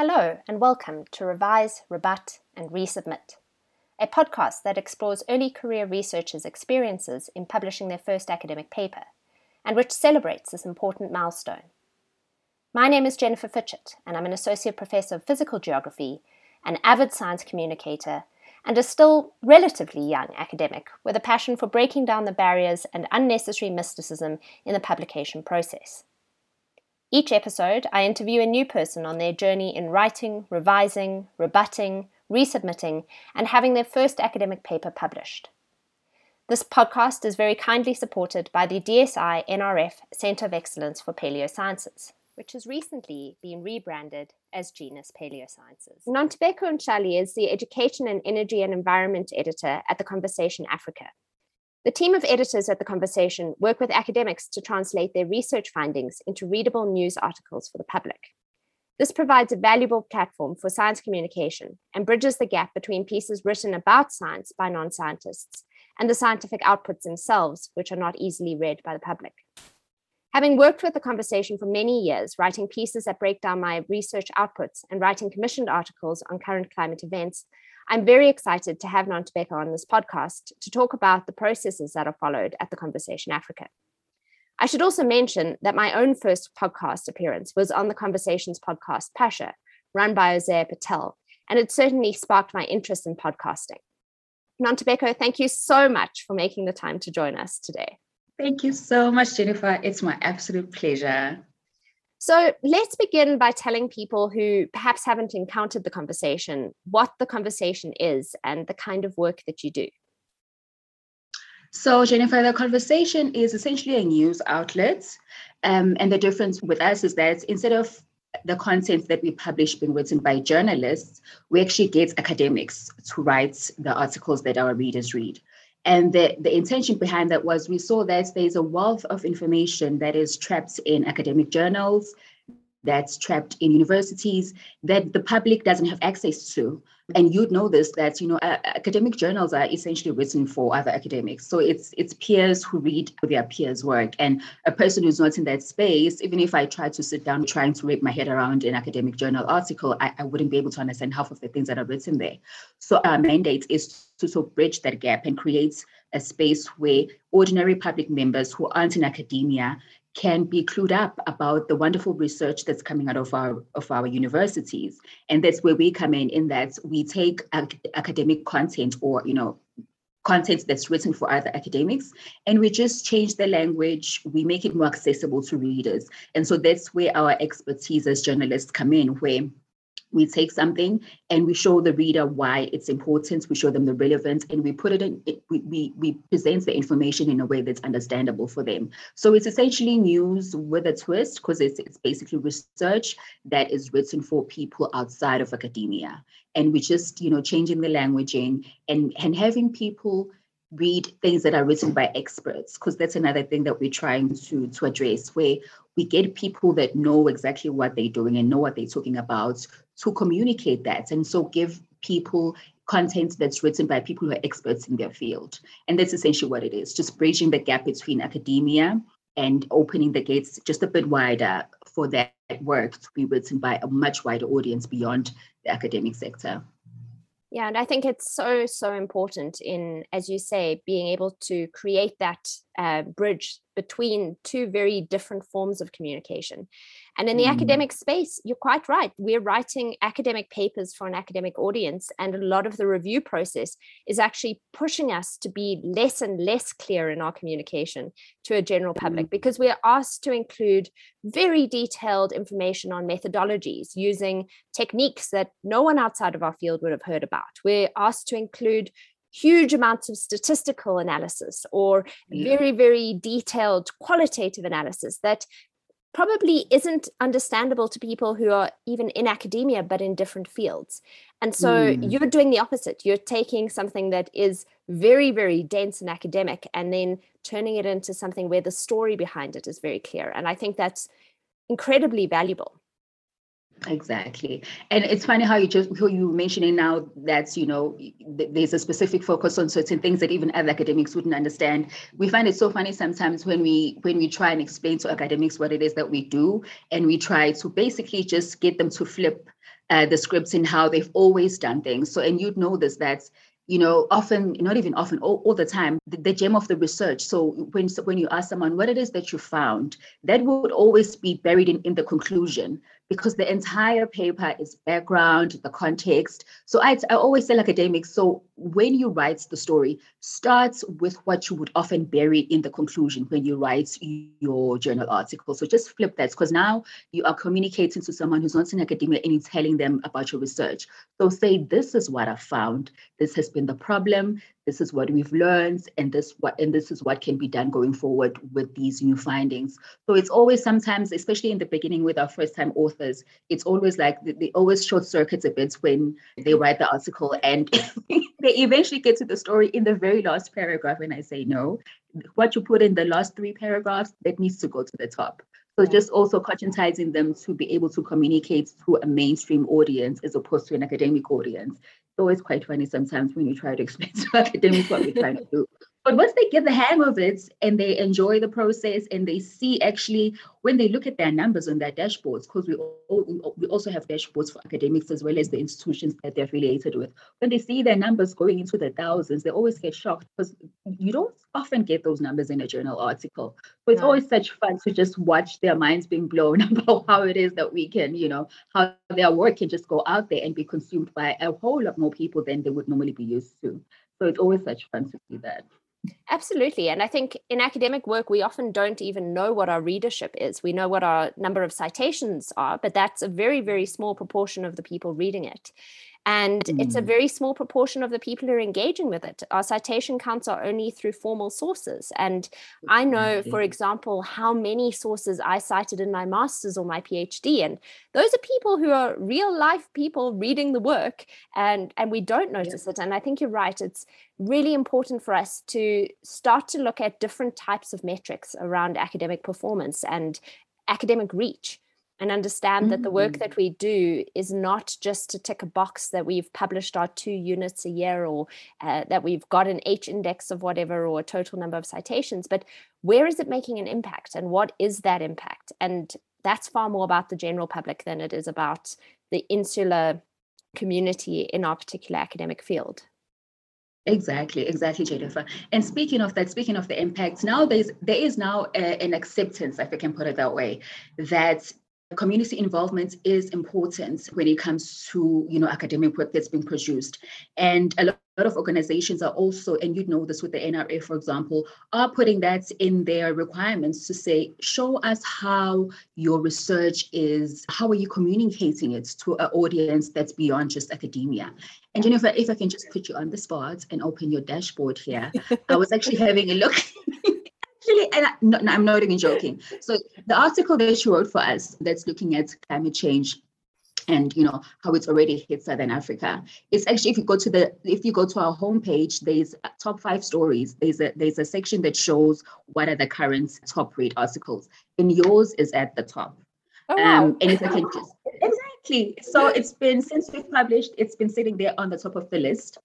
Hello, and welcome to Revise, Rebut, and Resubmit, a podcast that explores early career researchers' experiences in publishing their first academic paper, and which celebrates this important milestone. My name is Jennifer Fitchett, and I'm an Associate Professor of Physical Geography, an avid science communicator, and a still relatively young academic with a passion for breaking down the barriers and unnecessary mysticism in the publication process. Each episode, I interview a new person on their journey in writing, revising, rebutting, resubmitting, and having their first academic paper published. This podcast is very kindly supported by the DSI NRF Centre of Excellence for Paleosciences, which has recently been rebranded as Genus Paleosciences. Nontobeko Mtshali is the Education and Energy and Environment Editor at The Conversation Africa. The team of editors at The Conversation work with academics to translate their research findings into readable news articles for the public. This provides a valuable platform for science communication and bridges the gap between pieces written about science by non scientists and the scientific outputs themselves, which are not easily read by the public. Having worked with the conversation for many years, writing pieces that break down my research outputs and writing commissioned articles on current climate events, I'm very excited to have Nontobeko on this podcast to talk about the processes that are followed at the Conversation Africa. I should also mention that my own first podcast appearance was on the Conversations podcast Pasha, run by Ozayr Patel, and it certainly sparked my interest in podcasting. Nontobeko, thank you so much for making the time to join us today. Thank you so much, Jennifer. It's my absolute pleasure. So let's begin by telling people who perhaps haven't encountered the conversation what the conversation is and the kind of work that you do. So, Jennifer, the conversation is essentially a news outlet. Um, and the difference with us is that instead of the content that we publish being written by journalists, we actually get academics to write the articles that our readers read. And the, the intention behind that was we saw that there's a wealth of information that is trapped in academic journals, that's trapped in universities that the public doesn't have access to. And you'd know this that you know uh, academic journals are essentially written for other academics. So it's it's peers who read their peers' work, and a person who's not in that space, even if I try to sit down trying to wrap my head around an academic journal article, I, I wouldn't be able to understand half of the things that are written there. So our mandate is to sort of bridge that gap and create a space where ordinary public members who aren't in academia can be clued up about the wonderful research that's coming out of our of our universities. And that's where we come in in that we take ac- academic content or you know content that's written for other academics and we just change the language. We make it more accessible to readers. And so that's where our expertise as journalists come in where we take something and we show the reader why it's important we show them the relevance and we put it in it, we, we we present the information in a way that's understandable for them. So it's essentially news with a twist because it's, it's basically research that is written for people outside of academia. And we just you know changing the languaging and and having people read things that are written by experts because that's another thing that we're trying to to address where we get people that know exactly what they're doing and know what they're talking about to communicate that and so give people content that's written by people who are experts in their field. And that's essentially what it is just bridging the gap between academia and opening the gates just a bit wider for that work to be written by a much wider audience beyond the academic sector. Yeah, and I think it's so, so important in, as you say, being able to create that uh, bridge between two very different forms of communication. And in the mm. academic space, you're quite right. We're writing academic papers for an academic audience, and a lot of the review process is actually pushing us to be less and less clear in our communication to a general public mm. because we're asked to include very detailed information on methodologies using techniques that no one outside of our field would have heard about. We're asked to include huge amounts of statistical analysis or yeah. very, very detailed qualitative analysis that probably isn't understandable to people who are even in academia but in different fields. And so mm. you're doing the opposite. You're taking something that is very, very dense and academic and then turning it into something where the story behind it is very clear. And I think that's incredibly valuable. Exactly. And it's funny how you just who you mentioning now that you know there's a specific focus on certain things that even other academics wouldn't understand. We find it so funny sometimes when we when we try and explain to academics what it is that we do and we try to basically just get them to flip uh, the scripts and how they've always done things. So, and you'd know this that you know, often, not even often, all, all the time, the, the, gem of the research. So when when you ask someone what it is that you found, that would always be buried in, in the conclusion because the entire paper is background, the context. So I, I always tell academics, so when you write the story, start with what you would often bury in the conclusion when you write your journal article. So just flip that because now you are communicating to someone who's not in academia and you're telling them about your research. So say, this is what I found. This has been the problem this is what we've learned and this what and this is what can be done going forward with these new findings. So it's always sometimes especially in the beginning with our first time authors it's always like they always short circuits a bit when they write the article and they eventually get to the story in the very last paragraph and i say no. What you put in the last three paragraphs that needs to go to the top. So just also conscientizing them to be able to communicate to a mainstream audience as opposed to an academic audience always quite funny sometimes when you try to explain to academics what we're trying to do. But once they get the hang of it and they enjoy the process and they see actually when they look at their numbers on their dashboards, because we, we also have dashboards for academics as well as the institutions that they're affiliated with. When they see their numbers going into the thousands, they always get shocked because you don't often get those numbers in a journal article. So it's no. always such fun to just watch their minds being blown about how it is that we can, you know, how their work can just go out there and be consumed by a whole lot more people than they would normally be used to. So it's always such fun to see that. Absolutely. And I think in academic work, we often don't even know what our readership is. We know what our number of citations are, but that's a very, very small proportion of the people reading it. And mm. it's a mm. very small proportion of the people who are engaging with it. Our citation counts are only through formal sources. And I know, for example, how many sources I cited in my master's or my PhD. And those are people who are real life people reading the work and, and we don't notice yeah. it. And I think you're right. It's really important for us to start to look at different types of metrics around academic performance and academic reach and understand mm-hmm. that the work that mm. we do is not just to tick a box that we've published our two units a year or uh, that we've got an H index of whatever or a total number of citations, but where is it making an impact and what is that impact? And that's far more about the general public than it is about the insular community in our particular academic field. Exactly, exactly, Jennifer. And speaking of that, speaking of the impacts, now there's there is now a, an acceptance, if I can put it that way, that community involvement is important when it comes to you know academic work that's being produced. And a lot of organizations are also and you know this with the NRF for example are putting that in their requirements to say show us how your research is how are you communicating it to an audience that's beyond just academia? And jennifer if i can just put you on the spot and open your dashboard here i was actually having a look actually, and I, no, I'm not even joking. So the article that she wrote for us that's looking at climate change and you know how it's already hit southern africa it's actually if you go to the if you go to our homepage there's top five stories there's a there's a section that shows what are the current top rate articles and yours is at the top oh, wow. um and if i can just exactly so it's been since we've published it's been sitting there on the top of the list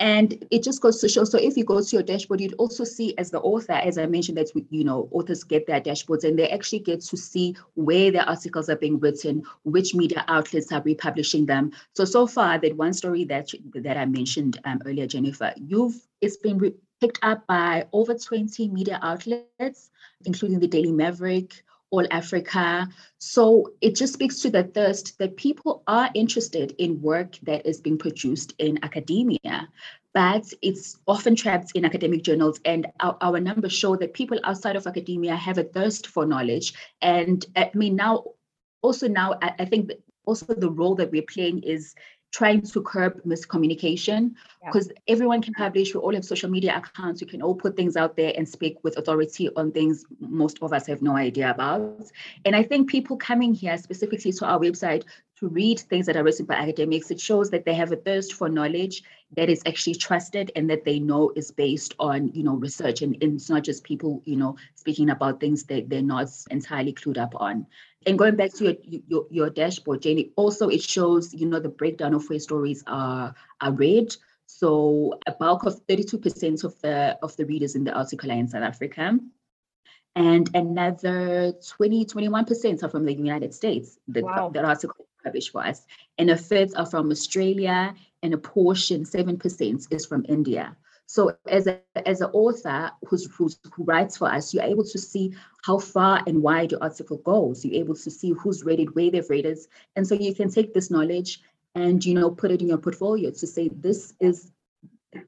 and it just goes to show. So if you go to your dashboard, you'd also see as the author, as I mentioned, that you know authors get their dashboards and they actually get to see where their articles are being written, which media outlets are republishing them. So so far, that one story that that I mentioned um, earlier, Jennifer, you've it's been re- picked up by over 20 media outlets, including the Daily Maverick, all Africa. So it just speaks to the thirst that people are interested in work that is being produced in academia, but it's often trapped in academic journals. And our, our numbers show that people outside of academia have a thirst for knowledge. And I mean, now, also now, I, I think also the role that we're playing is trying to curb miscommunication because yeah. everyone can publish we all have social media accounts We can all put things out there and speak with authority on things most of us have no idea about and i think people coming here specifically to our website to read things that are written by academics it shows that they have a thirst for knowledge that is actually trusted and that they know is based on you know research and, and it's not just people you know speaking about things that they're not entirely clued up on and going back to your, your, your dashboard, Janie, also it shows, you know, the breakdown of where stories are, are read. So a bulk of 32% of the of the readers in the article are in South Africa. And another 20, 21% are from the United States. Wow. the article published for. And a fifth are from Australia, and a portion, 7%, is from India. So as a as an author who's, who's, who writes for us, you're able to see how far and wide your article goes. You're able to see who's it, where they've it, and so you can take this knowledge and you know put it in your portfolio to say this is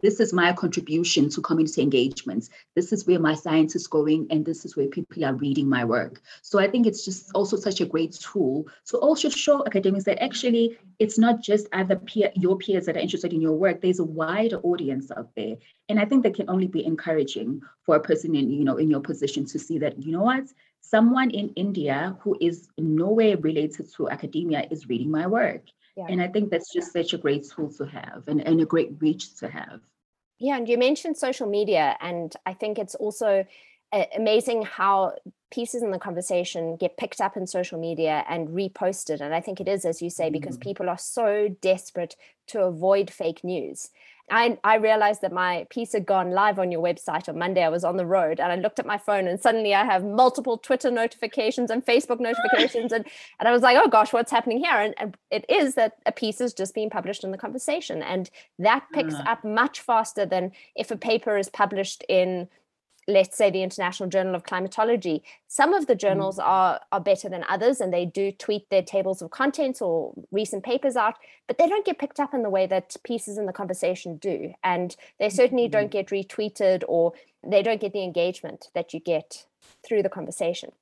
this is my contribution to community engagements. This is where my science is going, and this is where people are reading my work. So I think it's just also such a great tool to also show academics that actually it's not just other peer, your peers that are interested in your work. There's a wider audience out there, and I think that can only be encouraging for a person in you know in your position to see that you know what someone in India who is nowhere related to academia is reading my work. Yeah. And I think that's just such a great tool to have and, and a great reach to have. Yeah, and you mentioned social media, and I think it's also amazing how pieces in the conversation get picked up in social media and reposted. And I think it is, as you say, because mm-hmm. people are so desperate to avoid fake news. I, I realized that my piece had gone live on your website on Monday. I was on the road and I looked at my phone and suddenly I have multiple Twitter notifications and Facebook notifications. and, and I was like, oh gosh, what's happening here? And, and it is that a piece is just being published in the conversation. And that picks uh. up much faster than if a paper is published in let's say the International Journal of Climatology, some of the journals mm. are are better than others and they do tweet their tables of contents or recent papers out, but they don't get picked up in the way that pieces in the conversation do. And they certainly mm-hmm. don't get retweeted or they don't get the engagement that you get through the conversation.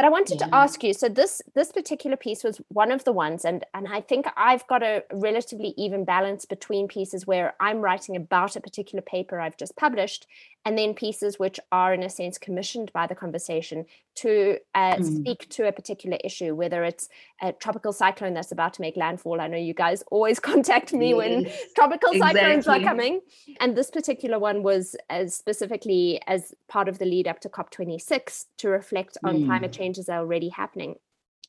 But I wanted yeah. to ask you. So this this particular piece was one of the ones, and and I think I've got a relatively even balance between pieces where I'm writing about a particular paper I've just published, and then pieces which are in a sense commissioned by the conversation to uh, mm. speak to a particular issue, whether it's a tropical cyclone that's about to make landfall. I know you guys always contact me yes, when tropical exactly. cyclones are coming. And this particular one was as specifically as part of the lead up to COP26 to reflect on mm. climate changes that are already happening.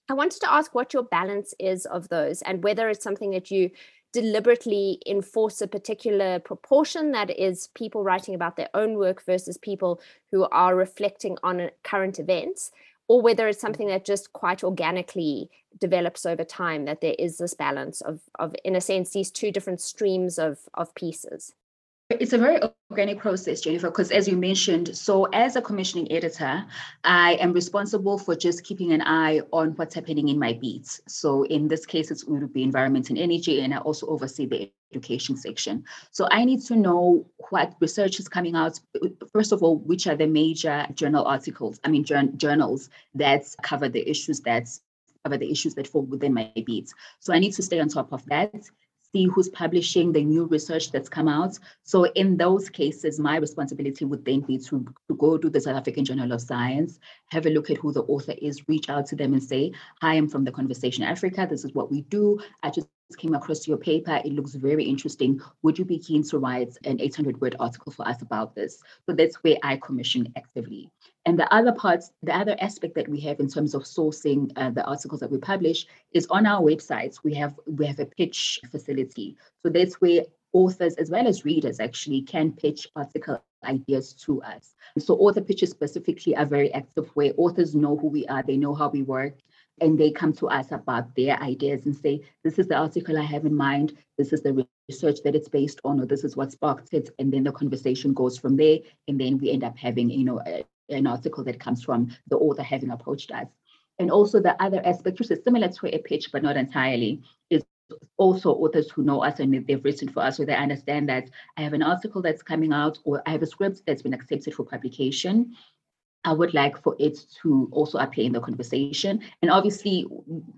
I wanted to ask what your balance is of those and whether it's something that you deliberately enforce a particular proportion that is people writing about their own work versus people who are reflecting on current events or whether it's something that just quite organically develops over time that there is this balance of of in a sense these two different streams of of pieces it's a very organic process, Jennifer, because as you mentioned, so as a commissioning editor, I am responsible for just keeping an eye on what's happening in my beats. So in this case, it's going to be environment and energy, and I also oversee the education section. So I need to know what research is coming out. First of all, which are the major journal articles, I mean, journals that cover the issues that cover the issues that fall within my beats. So I need to stay on top of that see who's publishing the new research that's come out. So in those cases, my responsibility would then be to, to go to the South African Journal of Science, have a look at who the author is, reach out to them and say, hi, I'm from the Conversation Africa. This is what we do. I just came across your paper. It looks very interesting. Would you be keen to write an 800 word article for us about this? So that's where I commission actively. And the other parts, the other aspect that we have in terms of sourcing uh, the articles that we publish is on our websites. We have we have a pitch facility. So that's where authors as well as readers actually can pitch article ideas to us. So author pitches specifically are very active where authors know who we are, they know how we work, and they come to us about their ideas and say, this is the article I have in mind, this is the research that it's based on, or this is what sparked it. And then the conversation goes from there. And then we end up having, you know, a, an article that comes from the author having approached us. And also the other aspect, which is similar to a pitch, but not entirely, is also authors who know us and they've written for us, so they understand that I have an article that's coming out or I have a script that's been accepted for publication. I would like for it to also appear in the conversation. And obviously,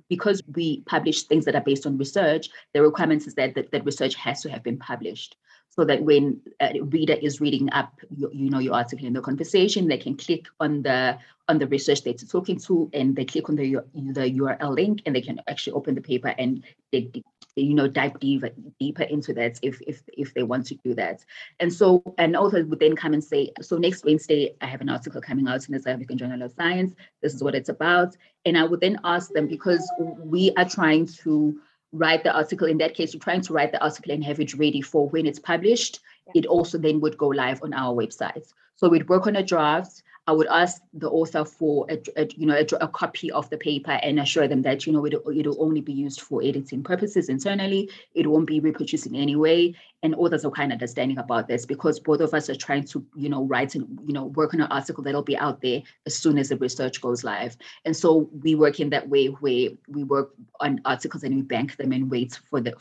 because we publish things that are based on research, the requirement is that that, that research has to have been published so that when a reader is reading up you, you know your article in the conversation they can click on the on the research that you're talking to and they click on the the url link and they can actually open the paper and they, they you know dive deeper deeper into that if if if they want to do that and so an author would then come and say so next wednesday i have an article coming out in the south african journal of science this is what it's about and i would then ask them because we are trying to write the article. In that case, you're trying to write the article and have it ready for when it's published. It also then would go live on our website. So we'd work on a draft. I would ask the author for a, a you know a, a, copy of the paper and assure them that you know it'll, it'll only be used for editing purposes internally. It won't be reproduced in any way. And authors are kind of understanding about this because both of us are trying to you know write and you know work on an article that'll be out there as soon as the research goes live. And so we work in that way where we work on articles and we bank them and wait for the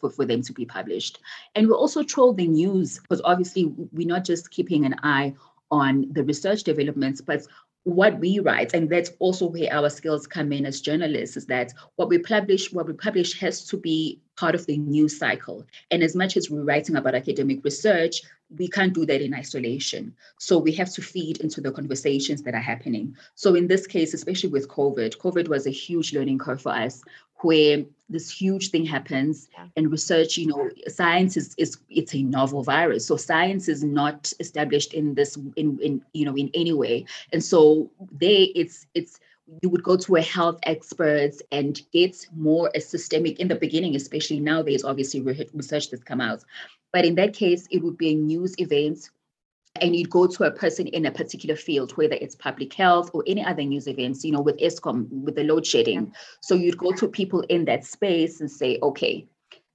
for, for them to be published. And we also troll the news because obviously we're not just keeping an eye on the research developments, but what we write, and that's also where our skills come in as journalists, is that what we publish, what we publish has to be part of the news cycle. And as much as we're writing about academic research, we can't do that in isolation. So we have to feed into the conversations that are happening. So in this case, especially with COVID, COVID was a huge learning curve for us where this huge thing happens yeah. and research you know science is is it's a novel virus. So science is not established in this in in you know in any way. And so they it's it's you would go to a health experts and get more a systemic in the beginning especially now there's obviously research that's come out. But in that case it would be a news event and you'd go to a person in a particular field, whether it's public health or any other news events, you know, with Eskom, with the load shedding. So you'd go to people in that space and say, okay,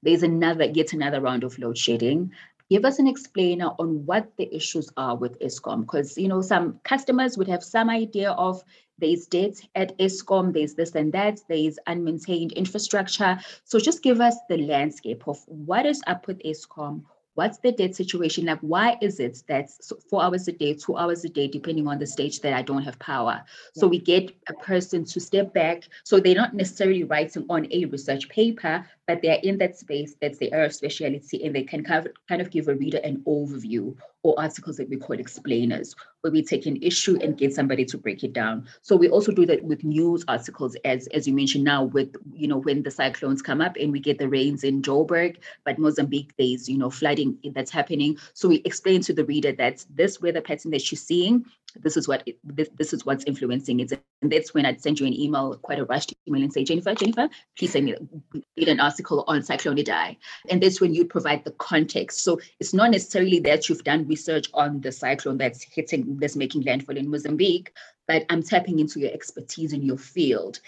there's another, yet another round of load shedding. Give us an explainer on what the issues are with Eskom, because you know some customers would have some idea of there's debt at Eskom, there's this and that, there's unmaintained infrastructure. So just give us the landscape of what is up with Eskom, what's the debt situation like why is it that four hours a day two hours a day depending on the stage that i don't have power yeah. so we get a person to step back so they're not necessarily writing on a research paper but they're in that space that's their speciality and they can kind of, kind of give a reader an overview or articles that we call explainers, where we take an issue and get somebody to break it down. So we also do that with news articles, as as you mentioned now, with you know when the cyclones come up and we get the rains in Joburg, but Mozambique there's you know flooding that's happening. So we explain to the reader that this weather pattern that she's seeing this is what it, this, this is what's influencing it. And that's when i'd send you an email quite a rushed email and say jennifer jennifer please send me read an article on cyclone Idai. and that's when you provide the context. So it's not necessarily that you've done research on the cyclone that's hitting that's making landfall in mozambique but i'm tapping into your expertise in your field.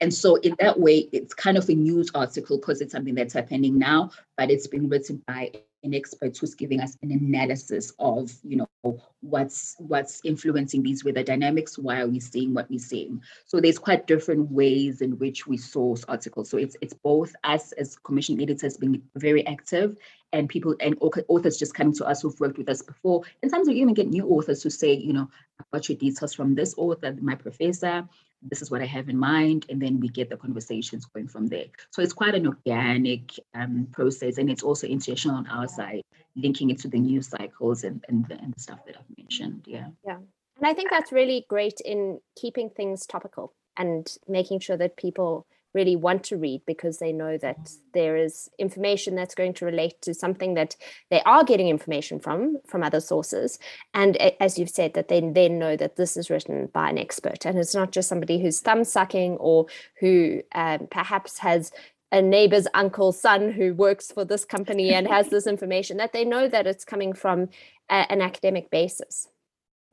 And so in that way it's kind of a news article because it's something that's happening now but it's been written by an expert who's giving us an analysis of, you know, what's what's influencing these weather dynamics. Why are we seeing what we're seeing? So there's quite different ways in which we source articles. So it's it's both us as commission editors being very active and people and authors just coming to us who've worked with us before. And sometimes we even get new authors who say, you know, I got your details from this author, my professor, this is what I have in mind, and then we get the conversations going from there. So it's quite an organic um, process, and it's also intentional on our side, linking it to the news cycles and, and, and the stuff that I've mentioned. Yeah. Yeah. And I think that's really great in keeping things topical and making sure that people really want to read because they know that there is information that's going to relate to something that they are getting information from from other sources. And as you've said that they then know that this is written by an expert. And it's not just somebody who's thumb sucking or who um, perhaps has a neighbor's uncle's son who works for this company and has this information that they know that it's coming from a, an academic basis.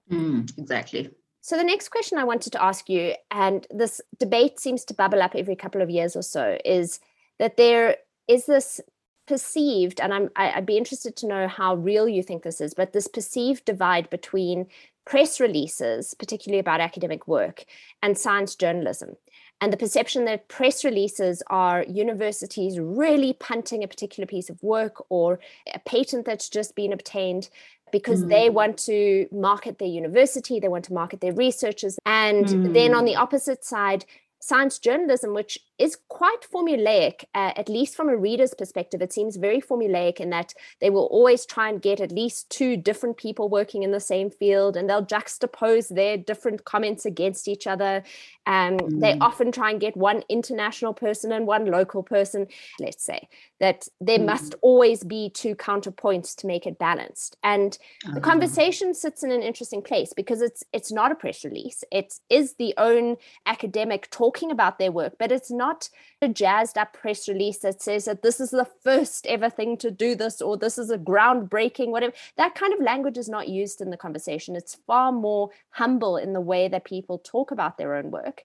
Mm, exactly so, the next question I wanted to ask you, and this debate seems to bubble up every couple of years or so, is that there is this perceived, and I'm, I'd be interested to know how real you think this is, but this perceived divide between press releases, particularly about academic work, and science journalism. And the perception that press releases are universities really punting a particular piece of work or a patent that's just been obtained because mm. they want to market their university, they want to market their researchers. And mm. then on the opposite side, science journalism, which is quite formulaic, uh, at least from a reader's perspective. It seems very formulaic in that they will always try and get at least two different people working in the same field and they'll juxtapose their different comments against each other. Um, mm. They often try and get one international person and one local person, let's say, that there mm. must always be two counterpoints to make it balanced. And the ah. conversation sits in an interesting place because it's it's not a press release. It is the own academic talking about their work, but it's not not a jazzed up press release that says that this is the first ever thing to do this or this is a groundbreaking, whatever. That kind of language is not used in the conversation. It's far more humble in the way that people talk about their own work.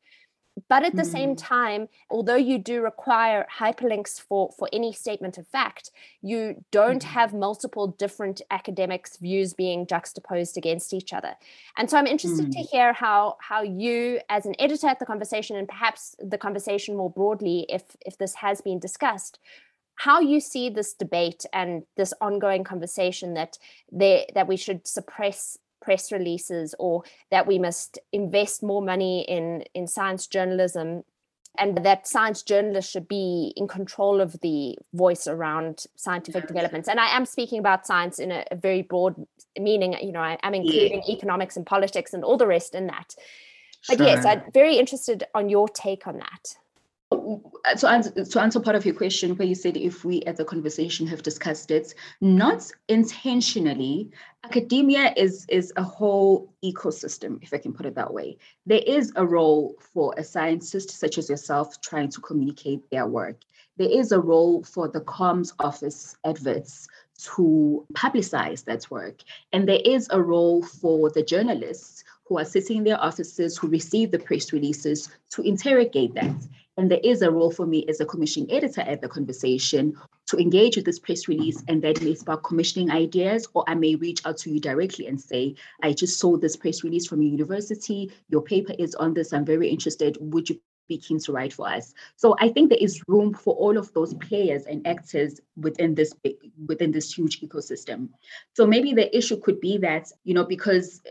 But at the mm-hmm. same time, although you do require hyperlinks for, for any statement of fact, you don't mm-hmm. have multiple different academics' views being juxtaposed against each other. And so I'm interested mm-hmm. to mm. hear how how you, as an editor at the conversation, and perhaps the conversation more broadly, if if this has been discussed, how you see this debate and this ongoing conversation that they that we should suppress press releases or that we must invest more money in in science journalism and that science journalists should be in control of the voice around scientific developments and i am speaking about science in a, a very broad meaning you know I, am including yeah. economics and politics and all the rest in that but sure. yes i'm very interested on your take on that to answer, to answer part of your question where you said if we at the conversation have discussed it not intentionally academia is is a whole ecosystem if i can put it that way. There is a role for a scientist such as yourself trying to communicate their work. There is a role for the comms office adverts to publicize that work. And there is a role for the journalists who are sitting in their offices who receive the press releases to interrogate that and there is a role for me as a commissioning editor at the conversation to engage with this press release, and that may spark commissioning ideas, or I may reach out to you directly and say, I just saw this press release from your university. Your paper is on this. I'm very interested. Would you be keen to write for us. So I think there is room for all of those players and actors within this big, within this huge ecosystem. So maybe the issue could be that you know because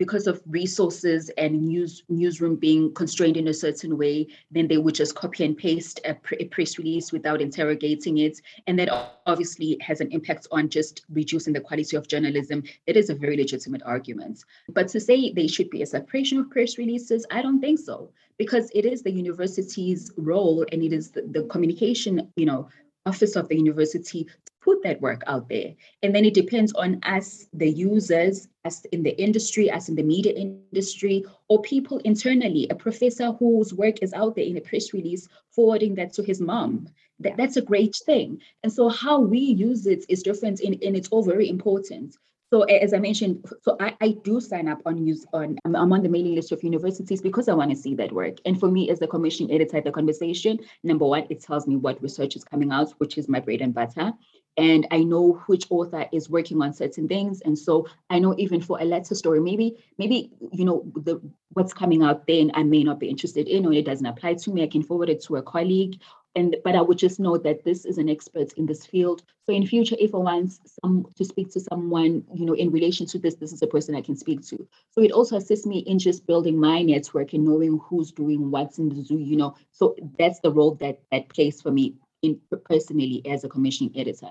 because of resources and news newsroom being constrained in a certain way, then they would just copy and paste a, a, press release without interrogating it, and that obviously has an impact on just reducing the quality of journalism. It is a very legitimate argument, but to say they should be a separation of press releases, I don't think so, because it is the university's role and it is the, the communication, you know, office of the university put that work out there. And then it depends on us, the users, us in the industry, us in the media industry, or people internally, a professor whose work is out there in a press release, forwarding that to his mom. That, that's a great thing. And so how we use it is different and, and it's all very important. So as I mentioned, so I, I do sign up on use on I'm on the mailing list of universities because I want to see that work. And for me, as the commission editor at the conversation, number one, it tells me what research is coming out, which is my bread and butter. And I know which author is working on certain things. And so I know even for a letter story, maybe, maybe, you know, the what's coming out then I may not be interested in or it doesn't apply to me. I can forward it to a colleague and but I would just know that this is an expert in this field. So in future, if I want some to speak to someone, you know, in relation to this, this is a person I can speak to. So it also assists me in just building my network and knowing who's doing what's in the zoo, you know. So that's the role that that plays for me in personally as a commissioning editor.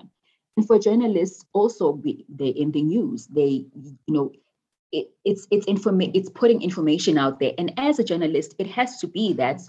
And for journalists, also they in the news, they, you know, it, it's it's informa- it's putting information out there. And as a journalist, it has to be that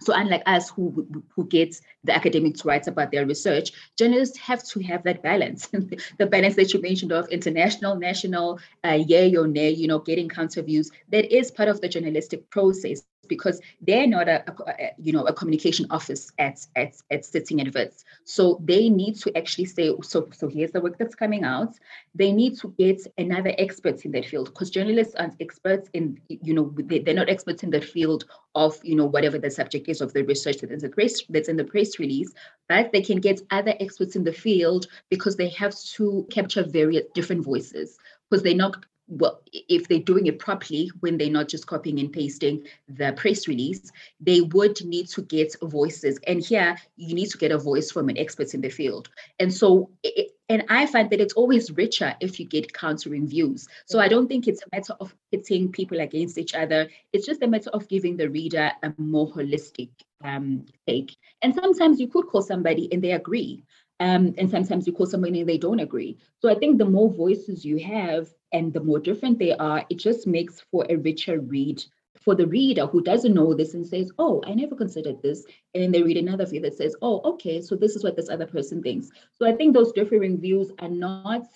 so unlike us who who get the academics write about their research, journalists have to have that balance, the balance that you mentioned of international, national, uh, yay or nay, you know, getting counter views. That is part of the journalistic process because they're not a, a, you know a communication office at at at sitting adverts so they need to actually say so so here's the work that's coming out. They need to get another expert in that field because journalists aren't experts in you know they, they're not experts in the field of you know whatever the subject is of the research that's in the press that's in the press release but they can get other experts in the field because they have to capture various different voices because they're not well, if they're doing it properly, when they're not just copying and pasting the press release, they would need to get voices. And here, you need to get a voice from an expert in the field. And so, it, and I find that it's always richer if you get countering views. So I don't think it's a matter of pitting people against each other. It's just a matter of giving the reader a more holistic um, take. And sometimes you could call somebody and they agree. Um, and sometimes you call somebody and they don't agree. So I think the more voices you have, and the more different they are, it just makes for a richer read for the reader who doesn't know this and says, Oh, I never considered this. And then they read another view that says, Oh, okay, so this is what this other person thinks. So I think those differing views are not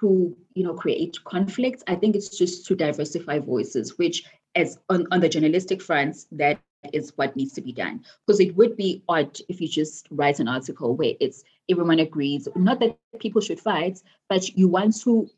to you know create conflicts. I think it's just to diversify voices, which as on, on the journalistic fronts, that is what needs to be done. Because it would be odd if you just write an article where it's everyone agrees, not that people should fight, but you want to,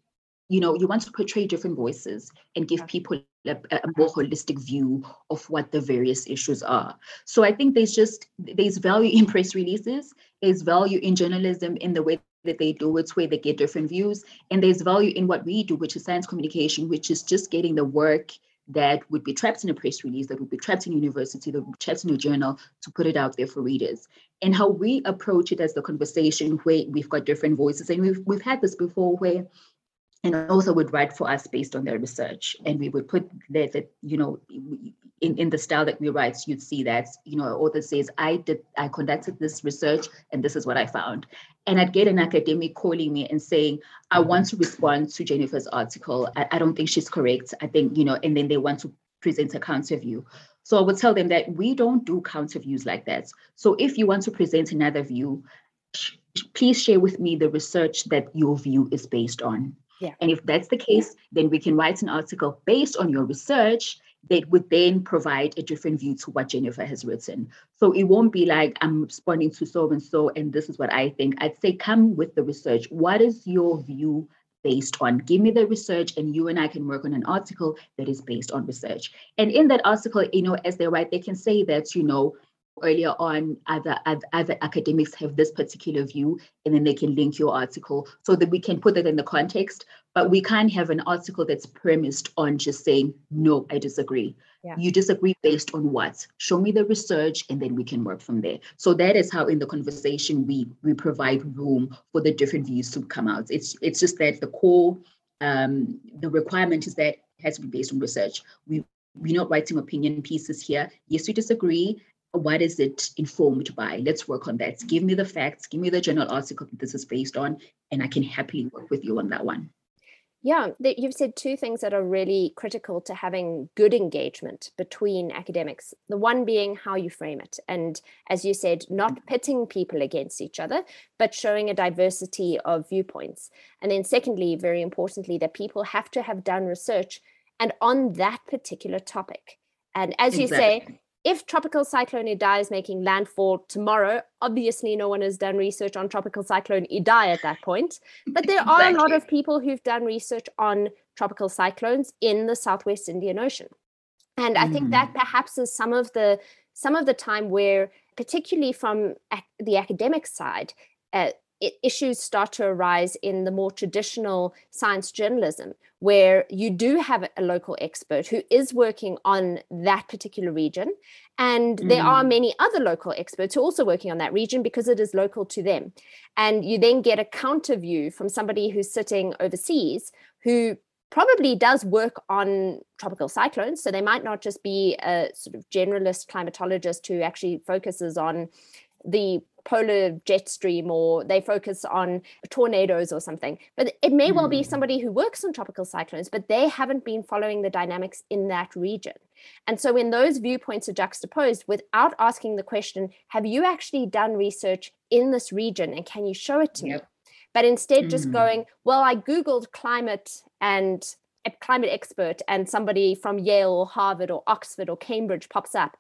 you know, you want to portray different voices and give people a, a more holistic view of what the various issues are. So I think there's just there's value in press releases, there's value in journalism in the way that they do it, where they get different views, and there's value in what we do, which is science communication, which is just getting the work that would be trapped in a press release, that would be trapped in university, that would be trapped in a journal to put it out there for readers. And how we approach it as the conversation where we've got different voices. And we've we've had this before where and also would write for us based on their research. And we would put that, that you know, in, in the style that we write, you'd see that, you know, author says, I did, I conducted this research and this is what I found. And I'd get an academic calling me and saying, I want to respond to Jennifer's article. I, I don't think she's correct. I think, you know, and then they want to present a counter view. So I would tell them that we don't do counter views like that. So if you want to present another view, please share with me the research that your view is based on. Yeah. And if that's the case, then we can write an article based on your research that would then provide a different view to what Jennifer has written. So it won't be like I'm responding to so and so, and this is what I think. I'd say come with the research. What is your view based on? Give me the research, and you and I can work on an article that is based on research. And in that article, you know, as they write, they can say that, you know, earlier on other, other, other academics have this particular view and then they can link your article so that we can put that in the context but we can't have an article that's premised on just saying no i disagree. Yeah. you disagree based on what? Show me the research and then we can work from there. So that is how in the conversation we we provide room for the different views to come out. It's it's just that the core um the requirement is that it has to be based on research. We we're not writing opinion pieces here. Yes, we disagree what is it informed by? Let's work on that. Give me the facts, give me the journal article that this is based on, and I can happily work with you on that one. Yeah, you've said two things that are really critical to having good engagement between academics. The one being how you frame it. And as you said, not pitting people against each other, but showing a diversity of viewpoints. And then, secondly, very importantly, that people have to have done research and on that particular topic. And as exactly. you say, if tropical cyclone Idai is making landfall tomorrow, obviously no one has done research on tropical cyclone Idai at that point. But there exactly. are a lot of people who've done research on tropical cyclones in the Southwest Indian Ocean. And mm. I think that mm. perhaps is some of the some of the time where, particularly from ac- the academic side, uh, it, issues start to arise in the more traditional science journalism, where you do have a local expert who is working on that particular region. And mm. there are mm. many other local experts who are also working on that region because it is local to them. And you then get a counter view from somebody who's sitting overseas who probably does work on tropical cyclones. So they might not just be a sort of generalist climatologist who actually focuses on the polar jet stream or they focus on tornadoes or something. But it may well be hmm. somebody who works on tropical cyclones, but they haven't been following the dynamics in that region. And so when those viewpoints are juxtaposed without asking the question, have you actually done research in this region and can you show it to yep. me? But instead just mm. going, well, I Googled climate and a climate expert and somebody from Yale or Harvard or Oxford or Cambridge pops up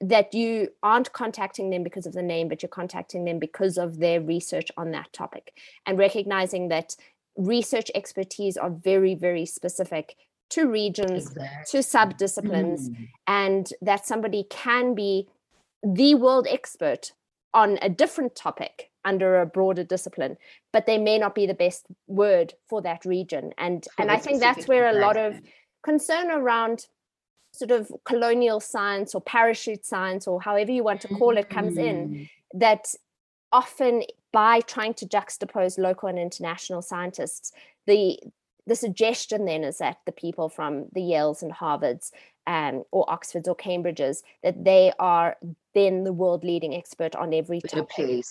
that you aren't contacting them because of the name, but you're contacting them because of their research on that topic and recognizing that research expertise are very, very specific to regions, exactly. to subdisciplines, mm. and that somebody can be the world expert on a different topic under a broader discipline but they may not be the best word for that region and for and i think that's where a lot of concern around sort of colonial science or parachute science or however you want to call it comes in mm. that often by trying to juxtapose local and international scientists the the suggestion then is that the people from the Yales and Harvards um, or Oxfords or Cambridges that they are then the world leading expert on every topic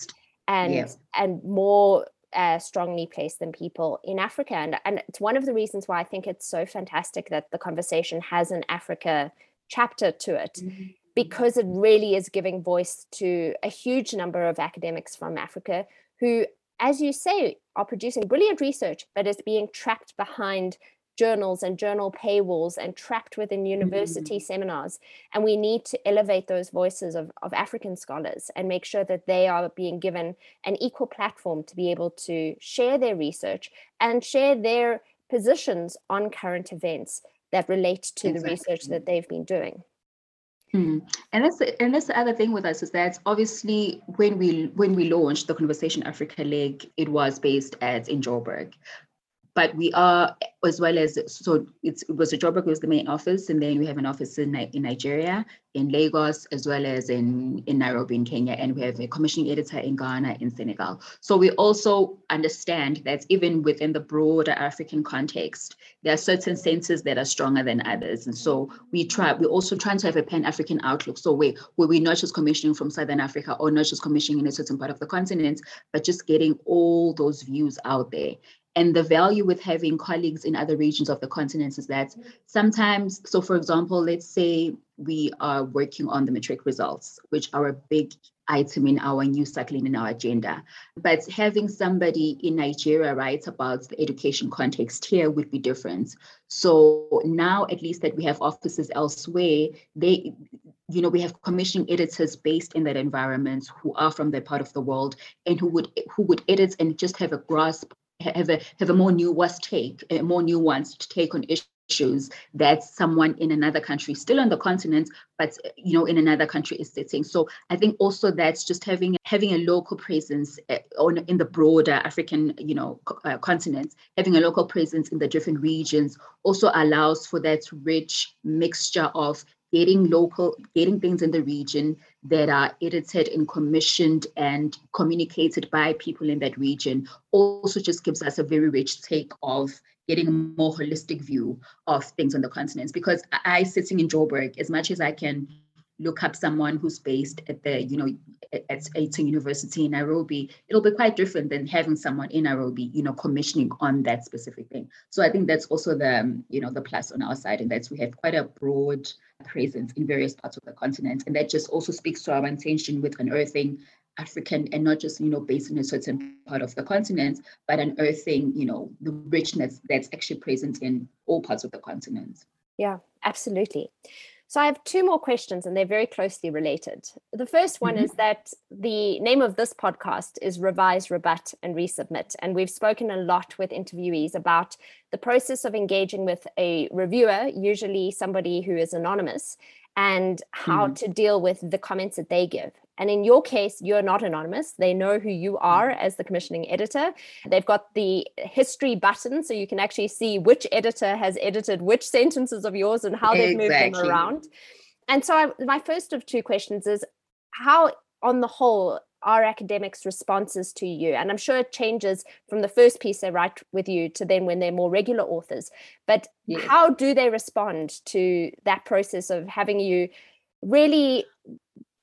and yeah. and more uh, strongly placed than people in Africa. And, and it's one of the reasons why I think it's so fantastic that the conversation has an Africa chapter to it, mm-hmm. because it really is giving voice to a huge number of academics from Africa who, as you say, are producing brilliant research, but is being trapped behind journals and journal paywalls and trapped within university mm-hmm. seminars. And we need to elevate those voices of, of African scholars and make sure that they are being given an equal platform to be able to share their research and share their positions on current events that relate to exactly. the research that they've been doing. Hmm. And that's the, and that's the other thing with us is that obviously when we when we launched the Conversation Africa leg, it was based at in Joburg, but we are as well as so it was a Joburg was the main office, and then we have an office in, in Nigeria, in Lagos, as well as in, in Nairobi in Kenya, and we have a commissioning editor in Ghana, in Senegal. So we also understand that even within the broader African context, there are certain centers that are stronger than others, and so we try. We also trying to have a Pan African outlook. So we where we're not just commissioning from Southern Africa or not just commissioning in a certain part of the continent, but just getting all those views out there. And the value with having colleagues in other regions of the continent is that sometimes, so for example, let's say we are working on the matric results, which are a big item in our news cycle in our agenda. But having somebody in Nigeria write about the education context here would be different. So now, at least that we have offices elsewhere, they you know we have commissioning editors based in that environment who are from that part of the world and who would who would edit and just have a grasp have a have a more nuanced take, a more nuanced take on issues that someone in another country, still on the continent, but you know, in another country is sitting. So I think also that's just having having a local presence eh, on in the broader African, you know, uh, continent, having a local presence in the different regions also allows for that rich mixture of getting local, getting things in the region that are edited and commissioned and communicated by people in that region also just gives us a very rich take of getting a more holistic view of things on the continents. Because I, sitting in Joburg, as much as I can look up someone who's based at the, you know, at Eton University in Nairobi, it'll be quite different than having someone in Nairobi, you know, commissioning on that specific thing. So I think that's also the, um, you know, the plus on our side, and that's we have quite a broad presence in various parts of the continent, and that just also speaks to our intention with unearthing African and not just, you know, based in a certain part of the continent, but unearthing, you know, the richness that's actually present in all parts of the continent. Yeah, absolutely. So I have two more questions and they're very closely related. The first one mm-hmm. is that the name of this podcast is Revise, Rebut, and Resubmit. And we've spoken a lot with interviewees about the process of engaging with a reviewer, usually somebody who is anonymous, and how mm-hmm. to deal with the comments that they give. And in your case, you're not anonymous. They know who you are mm. as the commissioning editor. They've got the history button, so you can actually see which editor has edited which sentences of yours and how they've exactly. moved them around. And so, I, my first of two questions is how, on the whole, are academics' responses to you? And I'm sure it changes from the first piece they write with you to then when they're more regular authors. But yes. how do they respond to that process of having you really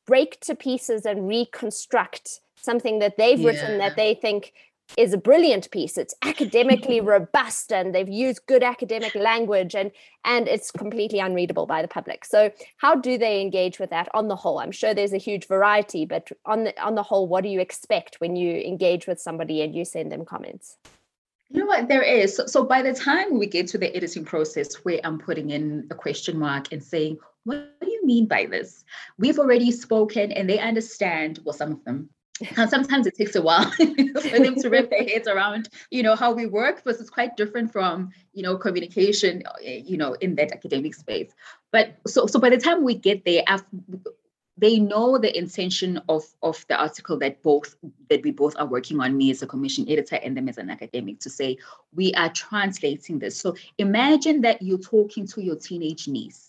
break to pieces and reconstruct something that they've yeah. written that they think is a brilliant piece. It's academically robust and they've used good academic language and and it's completely unreadable by the public. So how do they engage with that on the whole? I'm sure there's a huge variety but on the on the whole what do you expect when you engage with somebody and you send them comments? You know what? There is. So, so by the time we get to the editing process where i'm putting in a question mark and saying what do you mean by this? We've already spoken and they understand, well, some of them. And sometimes it takes a while for them to wrap their heads around, you know, how we work, because it's quite different from, you know, communication, eh, you know, in that academic space. But so, so by the time we get there, they know the intention of of the article that both that we both are working on me as a commission editor and them as an academic to say we are translating this so imagine that you're talking to your teenage niece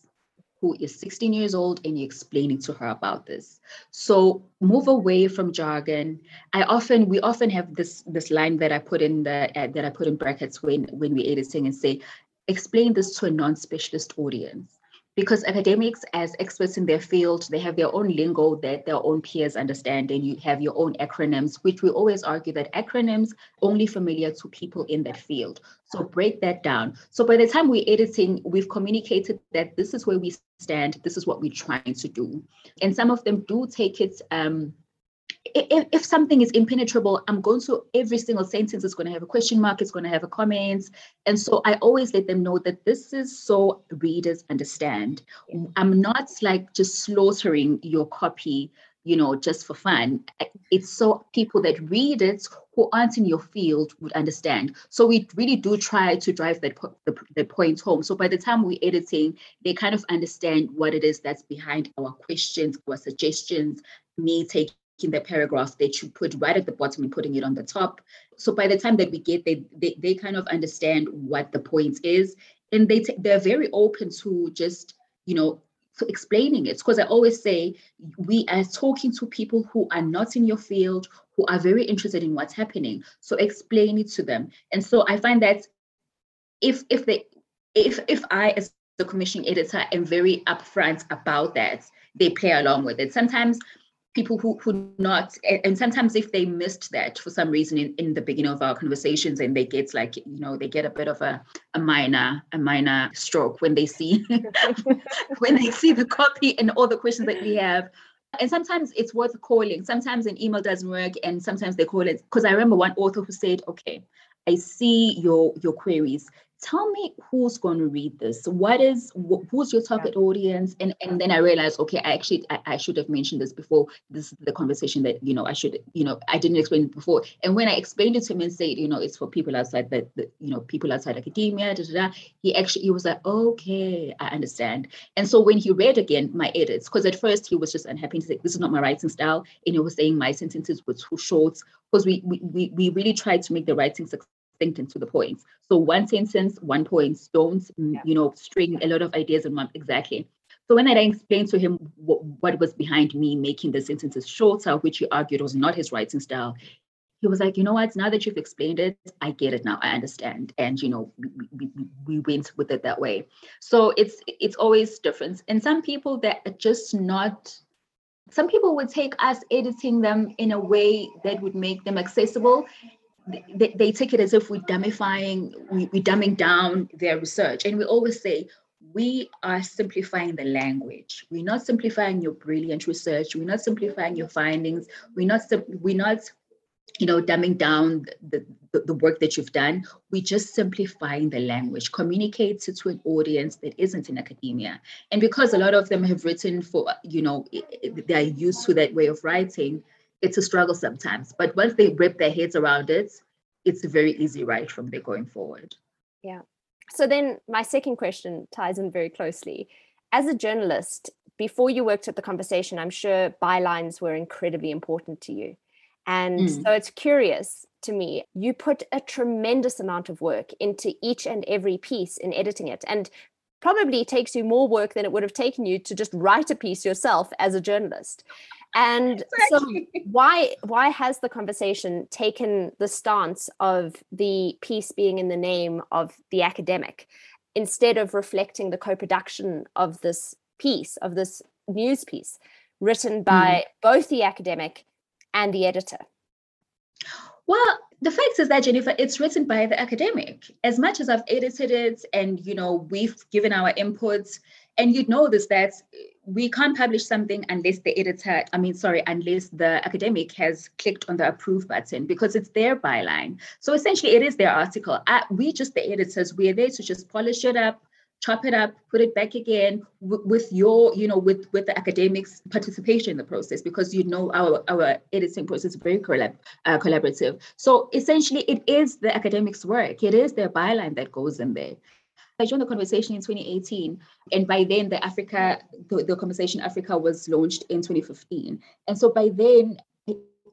who is 16 years old and you're explaining to her about this. So move away from jargon. I often we often have this this line that i put in the uh, that i put in brackets when when we're editing and say explain this to a non-specialist audience because academics as experts in their field they have their own lingo that their own peers understand and you have your own acronyms which we always argue that acronyms only familiar to people in that field. So break that down. So by the time we're editing we've communicated that this is where we stand this is what we're trying to do. And some of them do take it um, if, if something is impenetrable, I'm going to every single sentence is going to have a question mark, it's going to have a comment. And so I always let them know that this is so readers understand. I'm not like just slaughtering your copy, you know, just for fun. It's so people that read it who aren't in your field would understand. So we really do try to drive that the, the point home. So by the time we're editing, they kind of understand what it is that's behind our questions, our suggestions, me taking in the paragraph that you put right at the bottom and putting it on the top. So by the time that we get there, they, they kind of understand what the point is. And they t- they're very open to just, you know, explaining it. Because I always say we are talking to people who are not in your field, who are very interested in what's happening. So explain it to them. And so I find that if if they if if I as the commission editor am very upfront about that, they play along with it. Sometimes people who who not and sometimes if they missed that for some reason in, in the beginning of our conversations and they get like you know they get a bit of a, a minor a minor stroke when they see when they see the copy and all the questions that we have. And sometimes it's worth calling. Sometimes an email doesn't work and sometimes they call it. Because i remember one author who said okay i see your your queries tell me who's going to read this. What is who's your target yeah. audience? And and then i realized okay i actually I, I, should have mentioned this before. This is the conversation that you know i should you know i didn't explain it before. And when i explained it to him and said you know it's for people outside that you know people outside academia da, da, da, he actually he was like okay i understand. And so when he read again my edits because at first he was just unhappy to say this is not my writing style. And he was saying my sentences were too short because we, we we really tried to make the writing succinct and to the point. So one sentence, one point. Don't mm, yeah. you know string a lot of ideas in one exactly. So when I explained to him what, what was behind me making the sentences shorter, which he argued was not his writing style, he was like, you know what? Now that you've explained it, I get it now. I understand, and you know, we, we, we went with it that way. So it's it's always different. And some people that are just not. Some people would take us editing them in a way that would make them accessible, they, they take it as if we're dumbifying, we, we're dumbing down their research. And we always say, we are simplifying the language. We're not simplifying your brilliant research. We're not simplifying your findings. We're not, we're not you know, dumbing down the, the, the, work that you've done. We're just simplifying the language, communicate to an audience that isn't in academia. And because a lot of them have written for, you know, they're used to that way of writing, it's a struggle sometimes. But once they wrap their heads around it, it's a very easy ride from there going forward. Yeah. So then my second question ties in very closely. As a journalist, before you worked at the conversation, I'm sure bylines were incredibly important to you. And mm. so it's curious to me, you put a tremendous amount of work into each and every piece in editing it. And probably takes you more work than it would have taken you to just write a piece yourself as a journalist and so why why has the conversation taken the stance of the piece being in the name of the academic instead of reflecting the co-production of this piece of this news piece written by mm. both the academic and the editor? Well the fact is that jennifer it's written by the academic. As much as i've edited it and you know we've given our inputs and you know this that we can't publish something unless the editor i mean sorry unless the academic has clicked on the approve button because it's their byline. So essentially it is their article. I, we just the editors we're there to just polish it up chop it up put it back again w- with your you know with with the academics participation in the process because you know our our editing process is very collab- uh, collaborative. So essentially it is the academics work. It is their byline that goes in there I joined the conversation in 2018, and by then the Africa, the, the conversation Africa was launched in 2015. And so by then,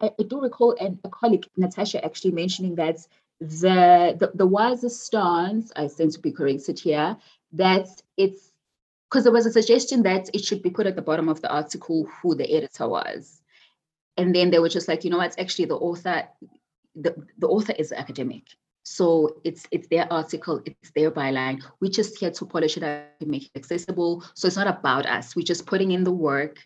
I, I do recall an, a colleague, Natasha, actually mentioning that the, the, the wisest stance, I stand to be corrected here, that it's because there was a suggestion that it should be put at the bottom of the article who the editor was. And then they were just like, you know what, actually the author, the, the author is academic. So it's it's their article, it's their byline. We're just here to polish it up and make it accessible. So it's not about us. We're just putting in the work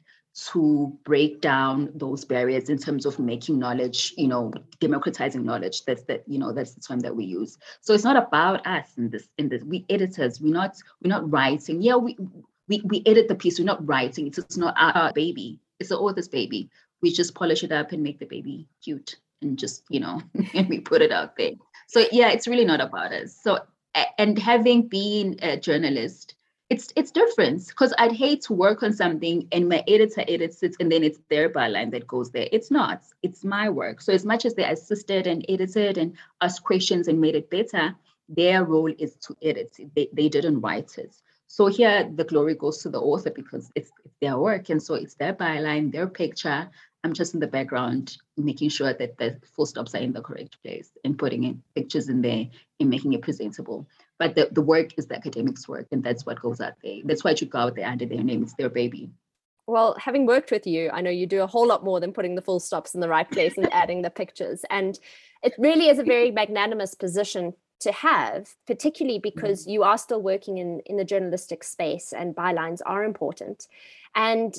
to break down those barriers in terms of making knowledge, you know, democratizing knowledge. That's that, you know, that's the term that we use. So it's not about us in this, in this. We editors, we're not, we're not writing. Yeah, we we, we edit the piece, we're not writing. It's, it's not our baby. It's the author's baby. we just polish it up and make the baby cute and just you know and we put it out there so yeah it's really not about us so and having been a journalist it's it's different because I'd hate to work on something and my editor edits it and then it's their byline that goes there. It's not. It's my work. So as much as they assisted and edited and asked questions and made it better, their role is to edit. They, they didn't write it. So here the glory goes to the author because it's, it's their work. And so it's their byline, their picture. I'm just in the background making sure that the full stops are in the correct place and putting in pictures in there and making it presentable. But the, the work is the academics' work, and that's what goes out there. That's why it should go out there under their name. It's their baby. Well, having worked with you, I know you do a whole lot more than putting the full stops in the right place and adding the pictures. And it really is a very magnanimous position to have, particularly because mm-hmm. you are still working in, in the journalistic space and bylines are important. And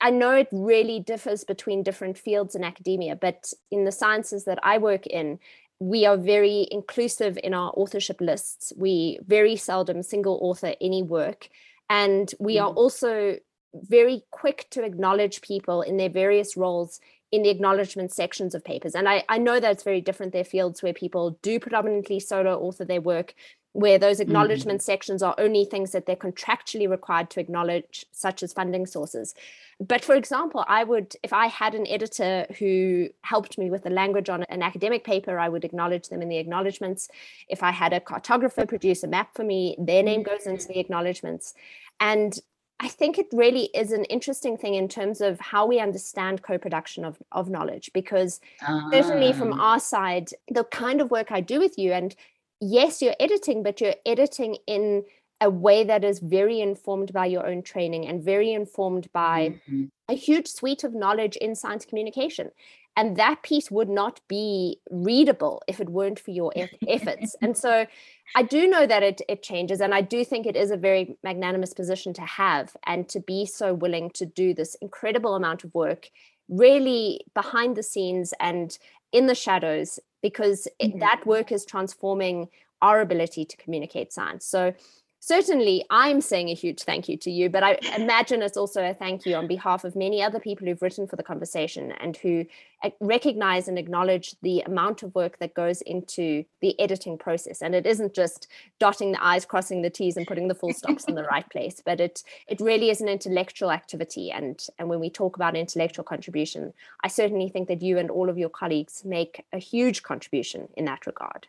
I know it really differs between different fields in academia, but in the sciences that I work in, we are very inclusive in our authorship lists. We very seldom single author any work. And we are mm-hmm. also very quick to acknowledge people in their various roles in the acknowledgement sections of papers. And I, I know that's very different. There are fields where people do predominantly solo author their work, where those mm-hmm. acknowledgement mm. sections are only things that they're contractually required to acknowledge, such as funding sources. But for example, I would, if I had an editor who helped me with the language on an academic paper, I would acknowledge them in the acknowledgements. If I had a cartographer produce a map for me, their name goes into the acknowledgements. And I think it really is an interesting thing in terms of how we understand co-production of, of knowledge, because uh-huh. certainly from ah. our side, the kind of work I do with you, and yes, you're editing, but you're editing in a way that is very informed by your own training and very informed by mm-hmm. a huge suite of knowledge in science communication and that piece would not be readable if it weren't for your efforts and so i do know that it, it changes and i do think it is a very magnanimous position to have and to be so willing to do this incredible amount of work really behind the scenes and in the shadows because mm-hmm. it, that work is transforming our ability to communicate science so certainly I'm saying a huge thank you to you, but I imagine it's also a thank you on behalf of many other people who've written for the conversation and who eh, recognize and acknowledge the amount of work that goes into the editing process. And it isn't just dotting the I's, crossing the T's, and putting the full stops in the right place, but it it really is an intellectual activity. And, and when we talk about intellectual contribution, I certainly think that you and all of your colleagues make a huge contribution in that regard.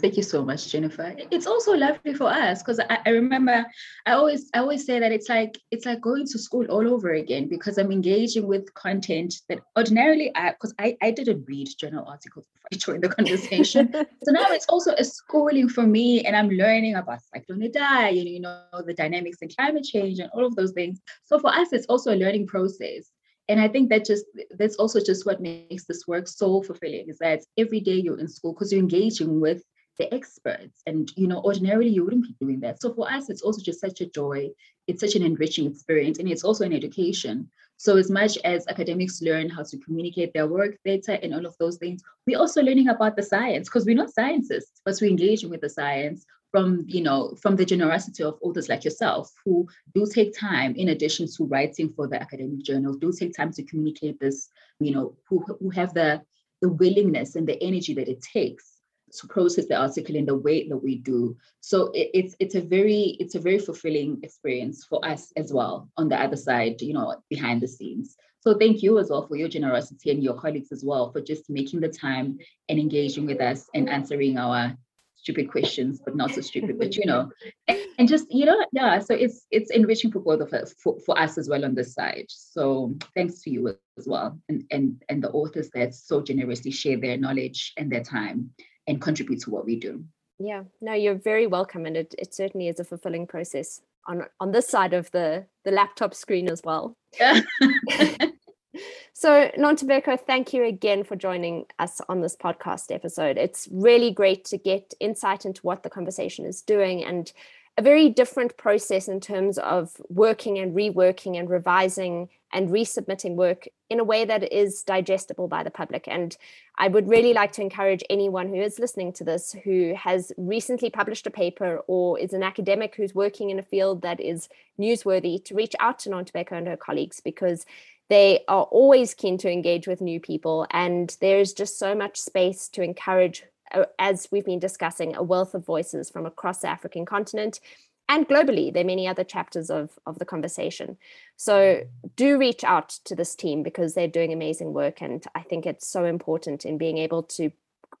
Thank you so much, Jennifer. It's also lovely for us because I, I, remember I always I always say that it's like it's like going to school all over again because I'm engaging with content that ordinarily I because I, I didn't read journal articles before I joined the conversation. so now it's also a schooling for me and I'm learning about cyclone you know the dynamics and climate change and all of those things. So for us, it's also a learning process and i think that just that's also just what makes this work so fulfilling is that every day you're in school because you're engaging with the experts. And, you know, ordinarily you wouldn't be doing that. So for us, it's also just such a joy. It's such an enriching experience. And it's also an education. So as much as academics learn how to communicate their work better and all of those things, we're also learning about the science because we're not scientists, but we're engaging with the science from you know from the generosity of authors like yourself who do take time in addition to writing for the academic journals do take time to communicate this you know who, who have the the willingness and the energy that it takes to process the article in the way that we do. So it, it's it's a very it's a very fulfilling experience for us as well on the other side, you know, behind the scenes. So thank you as well for your generosity and your colleagues as well for just making the time and engaging with us and answering our stupid questions, but not so stupid, but you know, and, and, just you know, yeah. So it's it's enriching for both of us, for, for us as well on this side. So thanks to you as well, and and and the authors that so generously share their knowledge and their time and contribute to what we do. Yeah, no, you're very welcome, and it, it certainly is a fulfilling process on on this side of the the laptop screen as well. Yeah. so, Nontobeko, thank you again for joining us on this podcast episode. It's really great to get insight into what the conversation is doing and a very different process in terms of working and reworking and revising and resubmitting work in a way that is digestible by the public. And I would really like to encourage anyone who is listening to this who has recently published a paper or is an academic who's working in a field that is newsworthy to reach out to Nontobeko and her colleagues because They are always keen to engage with new people, and there's just so much space to encourage, Uh, as we've been discussing, a wealth of voices from across the African continent and globally. There are many other chapters of, of the conversation. So do reach out to this team because they're doing amazing work. And I think it's so important in being able to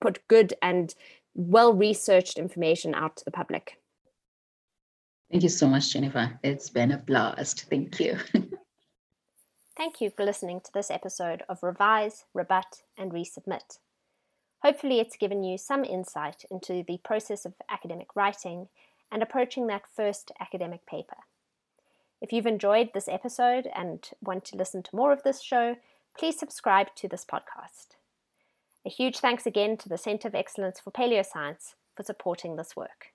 put good and well researched information out to the public. Thank you so much, Jennifer. It's been a blast. Thank you. Thank you for listening to this episode of Revise, Rebut, and Resubmit. Hopefully, it's given you some insight into the process of academic writing and approaching that first academic paper. If you've enjoyed this episode and want to listen to more of this show, please subscribe to this podcast. A huge thanks again to the Centre of Excellence for Paleoscience for supporting this work.